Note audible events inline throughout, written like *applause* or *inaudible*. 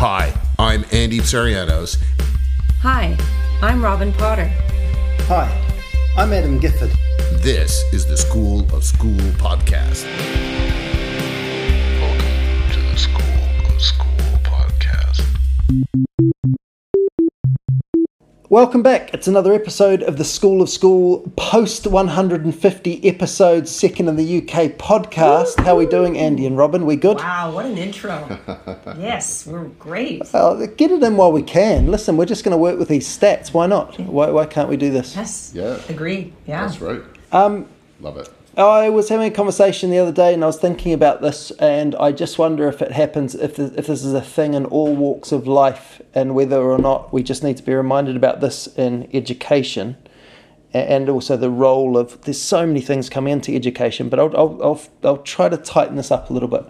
Hi, I'm Andy Psarianos. Hi, I'm Robin Potter. Hi, I'm Adam Gifford. This is the School of School podcast. Welcome back. It's another episode of the School of School post 150 episodes, second in the UK podcast. How are we doing, Andy and Robin? We good? Wow, what an intro. *laughs* yes, we're great. Uh, get it in while we can. Listen, we're just going to work with these stats. Why not? Why, why can't we do this? Yes. Yeah. Agree. Yeah. That's right. Um, Love it. Oh, I was having a conversation the other day and I was thinking about this, and I just wonder if it happens, if, this, if this is a thing in all walks of life, and whether or not we just need to be reminded about this in education and also the role of there's so many things coming into education, but I'll, I'll, I'll, I'll try to tighten this up a little bit.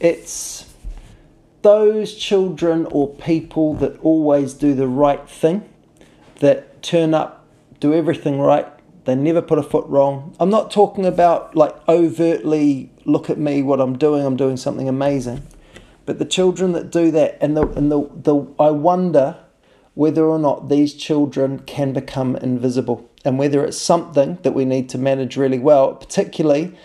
It's those children or people that always do the right thing, that turn up, do everything right, they never put a foot wrong. I'm not talking about like overtly look at me, what I'm doing, I'm doing something amazing. But the children that do that, and the and the, the I wonder whether or not these children can become invisible, and whether it's something that we need to manage really well, particularly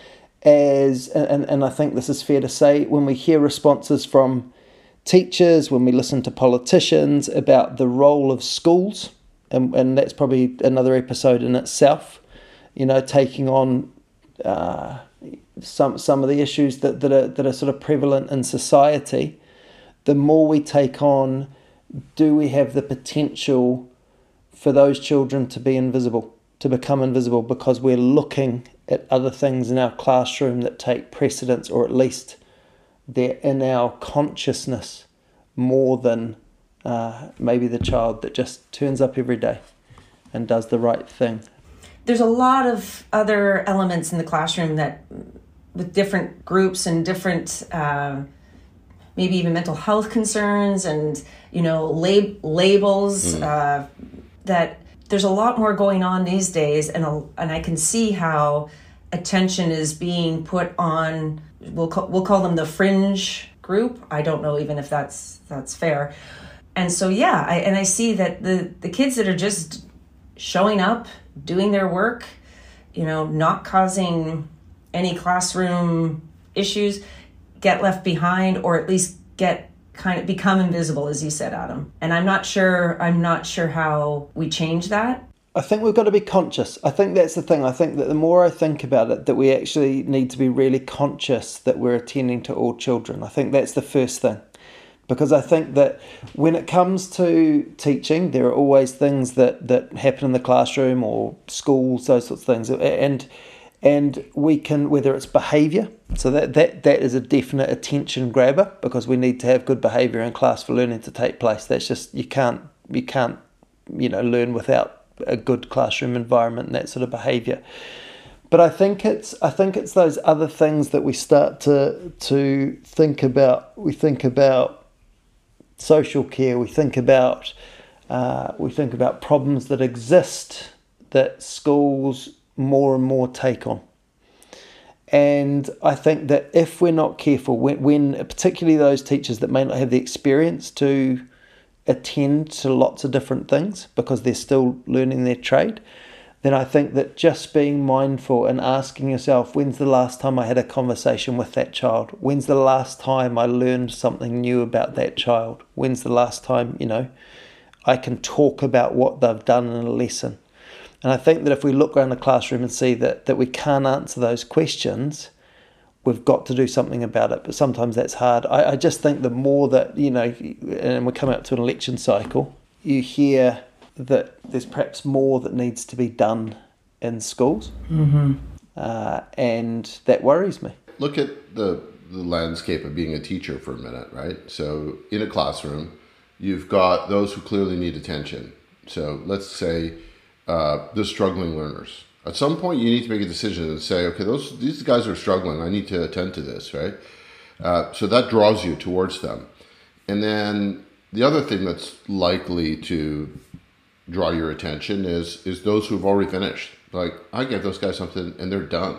as and, and I think this is fair to say when we hear responses from teachers, when we listen to politicians about the role of schools, and, and that's probably another episode in itself, you know, taking on uh, some some of the issues that, that are that are sort of prevalent in society, the more we take on, do we have the potential for those children to be invisible, to become invisible because we're looking at other things in our classroom that take precedence or at least they're in our consciousness more than uh, maybe the child that just turns up every day and does the right thing. There's a lot of other elements in the classroom that, with different groups and different, uh, maybe even mental health concerns and, you know, lab- labels, mm. uh, that there's a lot more going on these days. And, a, and I can see how attention is being put on, we'll call, we'll call them the fringe group. I don't know even if that's that's fair and so yeah I, and i see that the the kids that are just showing up doing their work you know not causing any classroom issues get left behind or at least get kind of become invisible as you said adam and i'm not sure i'm not sure how we change that I think we've got to be conscious. I think that's the thing. I think that the more I think about it, that we actually need to be really conscious that we're attending to all children. I think that's the first thing because I think that when it comes to teaching, there are always things that, that happen in the classroom or schools, those sorts of things, and and we can whether it's behaviour, so that that that is a definite attention grabber because we need to have good behaviour in class for learning to take place. That's just you can't you can't you know learn without a good classroom environment and that sort of behaviour. But I think it's I think it's those other things that we start to to think about. We think about social care, we think about uh, we think about problems that exist that schools more and more take on. And I think that if we're not careful, when, when particularly those teachers that may not have the experience to attend to lots of different things because they're still learning their trade, then I think that just being mindful and asking yourself, when's the last time I had a conversation with that child? When's the last time I learned something new about that child? When's the last time, you know, I can talk about what they've done in a lesson? And I think that if we look around the classroom and see that, that we can't answer those questions, we've got to do something about it. But sometimes that's hard. I, I just think the more that, you know, and we come up to an election cycle, you hear that there's perhaps more that needs to be done in schools, mm-hmm. uh, and that worries me. Look at the the landscape of being a teacher for a minute, right? So in a classroom, you've got those who clearly need attention. So let's say uh, the struggling learners. At some point, you need to make a decision and say, okay, those these guys are struggling. I need to attend to this, right? Uh, so that draws you towards them. And then the other thing that's likely to draw your attention is is those who've already finished. Like I give those guys something and they're done.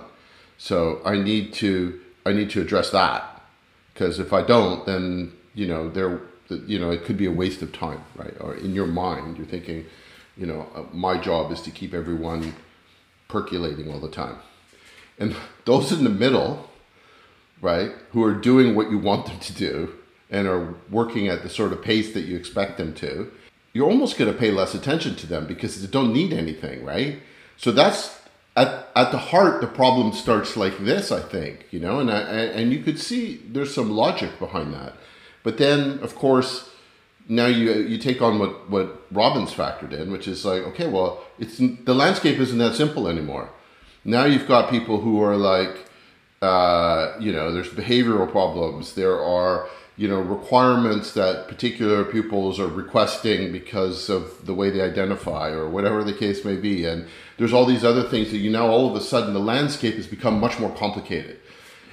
So I need to I need to address that because if I don't, then you know they're you know it could be a waste of time, right? Or in your mind, you're thinking, you know, uh, my job is to keep everyone percolating all the time, and *laughs* those in the middle, right, who are doing what you want them to do and are working at the sort of pace that you expect them to, you're almost going to pay less attention to them because they don't need anything, right? So that's at, at the heart, the problem starts like this, I think, you know, and I, and you could see there's some logic behind that, but then of course now you you take on what what Robin's factored in, which is like, okay, well, it's the landscape isn't that simple anymore. Now you've got people who are like, uh, you know, there's behavioral problems. There are you know requirements that particular pupils are requesting because of the way they identify or whatever the case may be. And there's all these other things that you now all of a sudden the landscape has become much more complicated.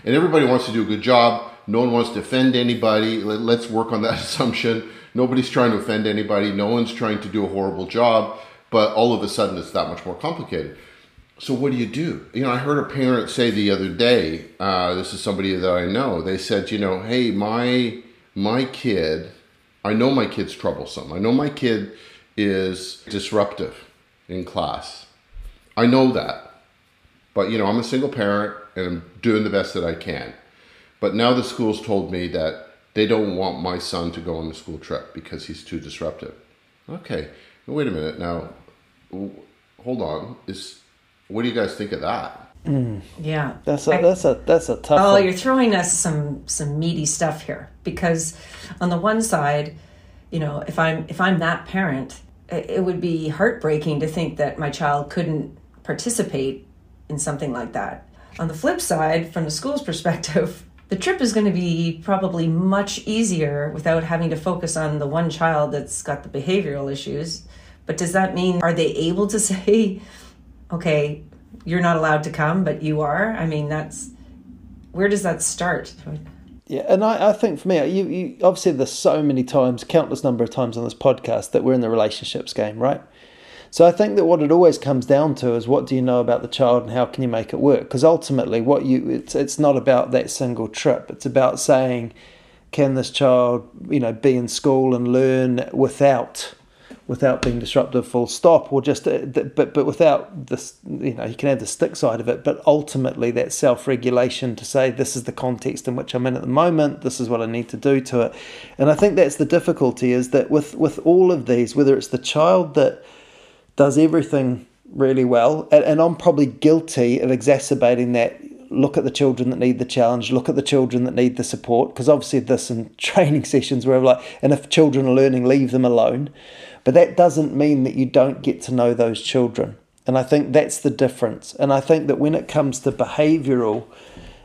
And everybody wants to do a good job. No one wants to offend anybody. Let's work on that *laughs* assumption. Nobody's trying to offend anybody. No one's trying to do a horrible job. But all of a sudden it's that much more complicated so what do you do? You know, I heard a parent say the other day. Uh, this is somebody that I know. They said, you know, hey, my my kid, I know my kid's troublesome. I know my kid is disruptive in class. I know that, but you know, I'm a single parent and I'm doing the best that I can. But now the school's told me that they don't want my son to go on the school trip because he's too disruptive. Okay, wait a minute now. Hold on. Is what do you guys think of that? Mm. Yeah, that's a I, that's a that's a tough. Oh, one. you're throwing us some some meaty stuff here because on the one side, you know, if I'm if I'm that parent, it would be heartbreaking to think that my child couldn't participate in something like that. On the flip side, from the school's perspective, *laughs* the trip is going to be probably much easier without having to focus on the one child that's got the behavioral issues. But does that mean are they able to *laughs* say? Okay, you're not allowed to come, but you are. I mean, that's where does that start? Yeah, and I, I think for me, you, you obviously there's so many times, countless number of times on this podcast that we're in the relationships game, right? So I think that what it always comes down to is what do you know about the child and how can you make it work? Because ultimately, what you it's it's not about that single trip. It's about saying, can this child you know be in school and learn without without being disruptive full stop or just uh, but but without this you know you can have the stick side of it but ultimately that self-regulation to say this is the context in which I'm in at the moment this is what I need to do to it. And I think that's the difficulty is that with with all of these whether it's the child that does everything really well and, and I'm probably guilty of exacerbating that look at the children that need the challenge, look at the children that need the support, because obviously there's some *laughs* training sessions where I'm like, and if children are learning, leave them alone. But that doesn't mean that you don't get to know those children. And I think that's the difference. And I think that when it comes to behavioural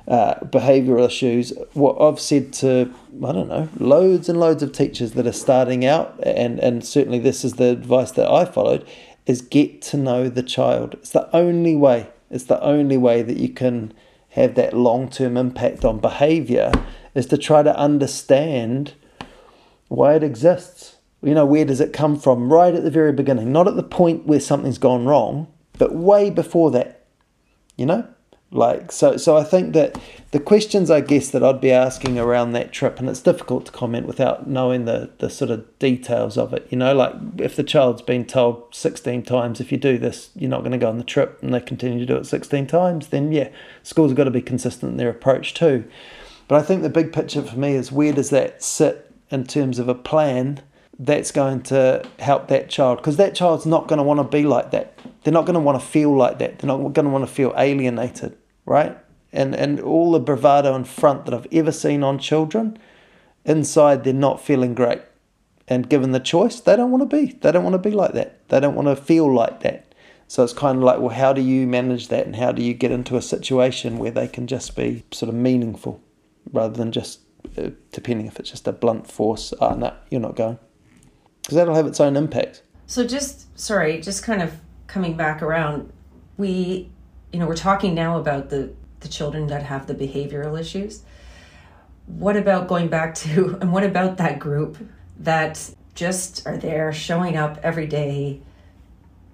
uh, behavioural issues, what I've said to I don't know loads and loads of teachers that are starting out, and and certainly this is the advice that I followed, is get to know the child. It's the only way. It's the only way that you can have that long term impact on behaviour is to try to understand why it exists you know, where does it come from? Right at the very beginning, not at the point where something's gone wrong, but way before that. You know? Like so so I think that the questions I guess that I'd be asking around that trip, and it's difficult to comment without knowing the, the sort of details of it, you know, like if the child's been told sixteen times if you do this, you're not going to go on the trip and they continue to do it sixteen times, then yeah, schools have got to be consistent in their approach too. But I think the big picture for me is where does that sit in terms of a plan that's going to help that child because that child's not going to want to be like that. They're not going to want to feel like that. They're not going to want to feel alienated, right? And and all the bravado and front that I've ever seen on children, inside they're not feeling great. And given the choice, they don't want to be. They don't want to be like that. They don't want to feel like that. So it's kind of like, well, how do you manage that, and how do you get into a situation where they can just be sort of meaningful, rather than just uh, depending if it's just a blunt force. Ah, oh, no, you're not going because that'll have its own impact. So just sorry, just kind of coming back around, we, you know, we're talking now about the the children that have the behavioral issues. What about going back to *laughs* and what about that group that just are there showing up every day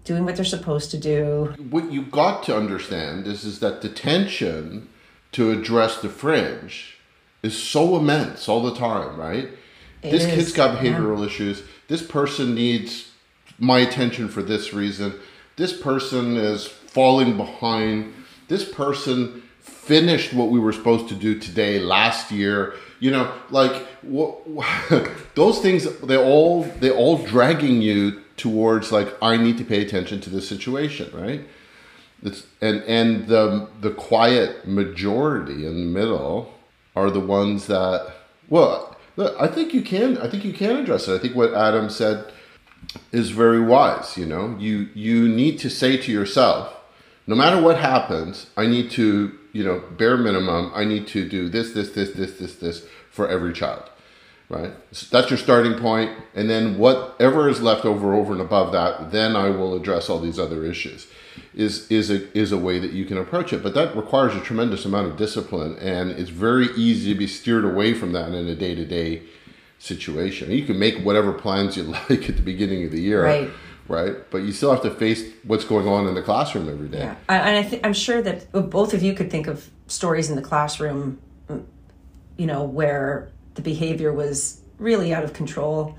doing what they're supposed to do. What you got to understand is is that the tension to address the fringe is so immense all the time, right? It this is, kid's got yeah. behavioral issues. This person needs my attention for this reason. This person is falling behind. This person finished what we were supposed to do today last year. You know, like *laughs* those things. They all they all dragging you towards like I need to pay attention to this situation, right? It's, and and the the quiet majority in the middle are the ones that well look, I think you can I think you can address it. I think what Adam said is very wise, you know. You you need to say to yourself, no matter what happens, I need to, you know, bare minimum, I need to do this this this this this this for every child. Right? So that's your starting point and then whatever is left over over and above that, then I will address all these other issues is is a is a way that you can approach it. But that requires a tremendous amount of discipline, and it's very easy to be steered away from that in a day to day situation. You can make whatever plans you *laughs* like at the beginning of the year, Right. Right? But you still have to face what's going on in the classroom every day. Yeah, I- and I th- I'm sure that both of you could think of stories in the classroom, you know, where the behavior was really out of control.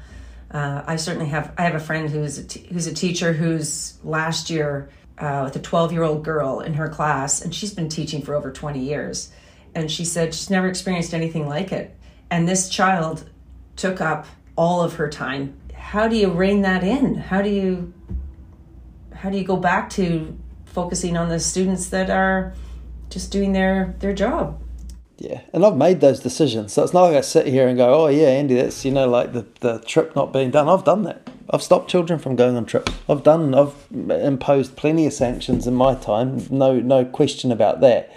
Uh, I certainly have. I have a friend who's a t- who's a teacher who's last year uh, with a 12 year old girl in her class, and she's been teaching for over 20 years, and she said she's never experienced anything like it. And this child took up all of her time. How do you rein that in? How do you how do you go back to focusing on the students that are just doing their their job Yeah, and I've made those decisions. So it's not like I sit here and go, "Oh yeah, Andy, that's you know like the the trip not being done." I've done that. I've stopped children from going on trips. I've done. I've imposed plenty of sanctions in my time. No, no question about that.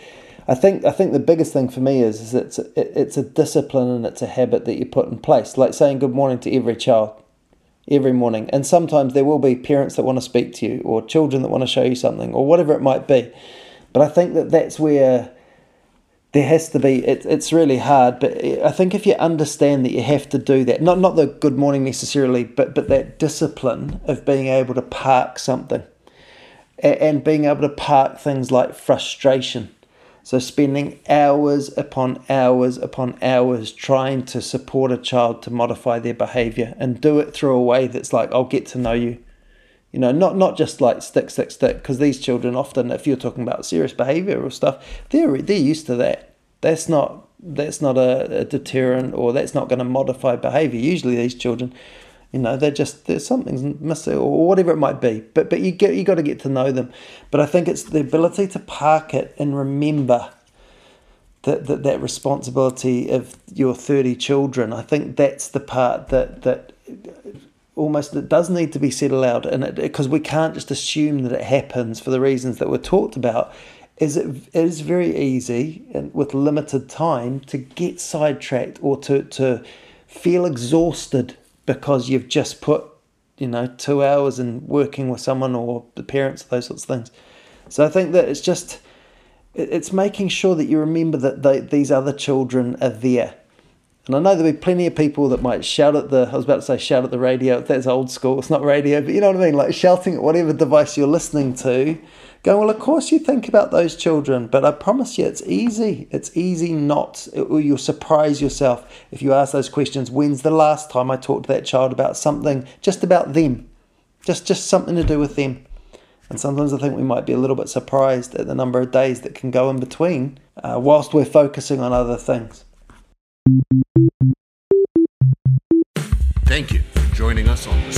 I think I think the biggest thing for me is, is it's it- it's a discipline and it's a habit that you put in place. Like saying good morning to every child every morning. And sometimes there will be parents that want to speak to you or children that want to show you something or whatever it might be. But I think that that's where there has to be it, it's really hard but i think if you understand that you have to do that not not the good morning necessarily but but that discipline of being able to park something a- and being able to park things like frustration so spending hours upon hours upon hours trying to support a child to modify their behavior and do it through a way that's like i'll get to know you you know, not not just like stick, stick, stick, because these children often, if you're talking about serious behavioural stuff, they're they're used to that. That's not that's not a, a deterrent, or that's not going to modify behaviour. Usually, these children, you know, they're just there's something's missing, or whatever it might be. But but you get you got to get to know them. But I think it's the ability to park it and remember that, that that responsibility of your 30 children i think that's the part that that almost it does need to be said aloud and because we can't just assume that it happens for the reasons that were talked about is it, it is very easy and with limited time to get sidetracked or to, to feel exhausted because you've just put you know two hours in working with someone or the parents those sorts of things so i think that it's just it's making sure that you remember that they, these other children are there. And I know there'll be plenty of people that might shout at the, I was about to say shout at the radio, that's old school, it's not radio, but you know what I mean? Like shouting at whatever device you're listening to, going, well, of course you think about those children, but I promise you it's easy. It's easy not, or you'll surprise yourself if you ask those questions. When's the last time I talked to that child about something just about them? Just, just something to do with them. And sometimes I think we might be a little bit surprised at the number of days that can go in between uh, whilst we're focusing on other things. Thank you for joining us on the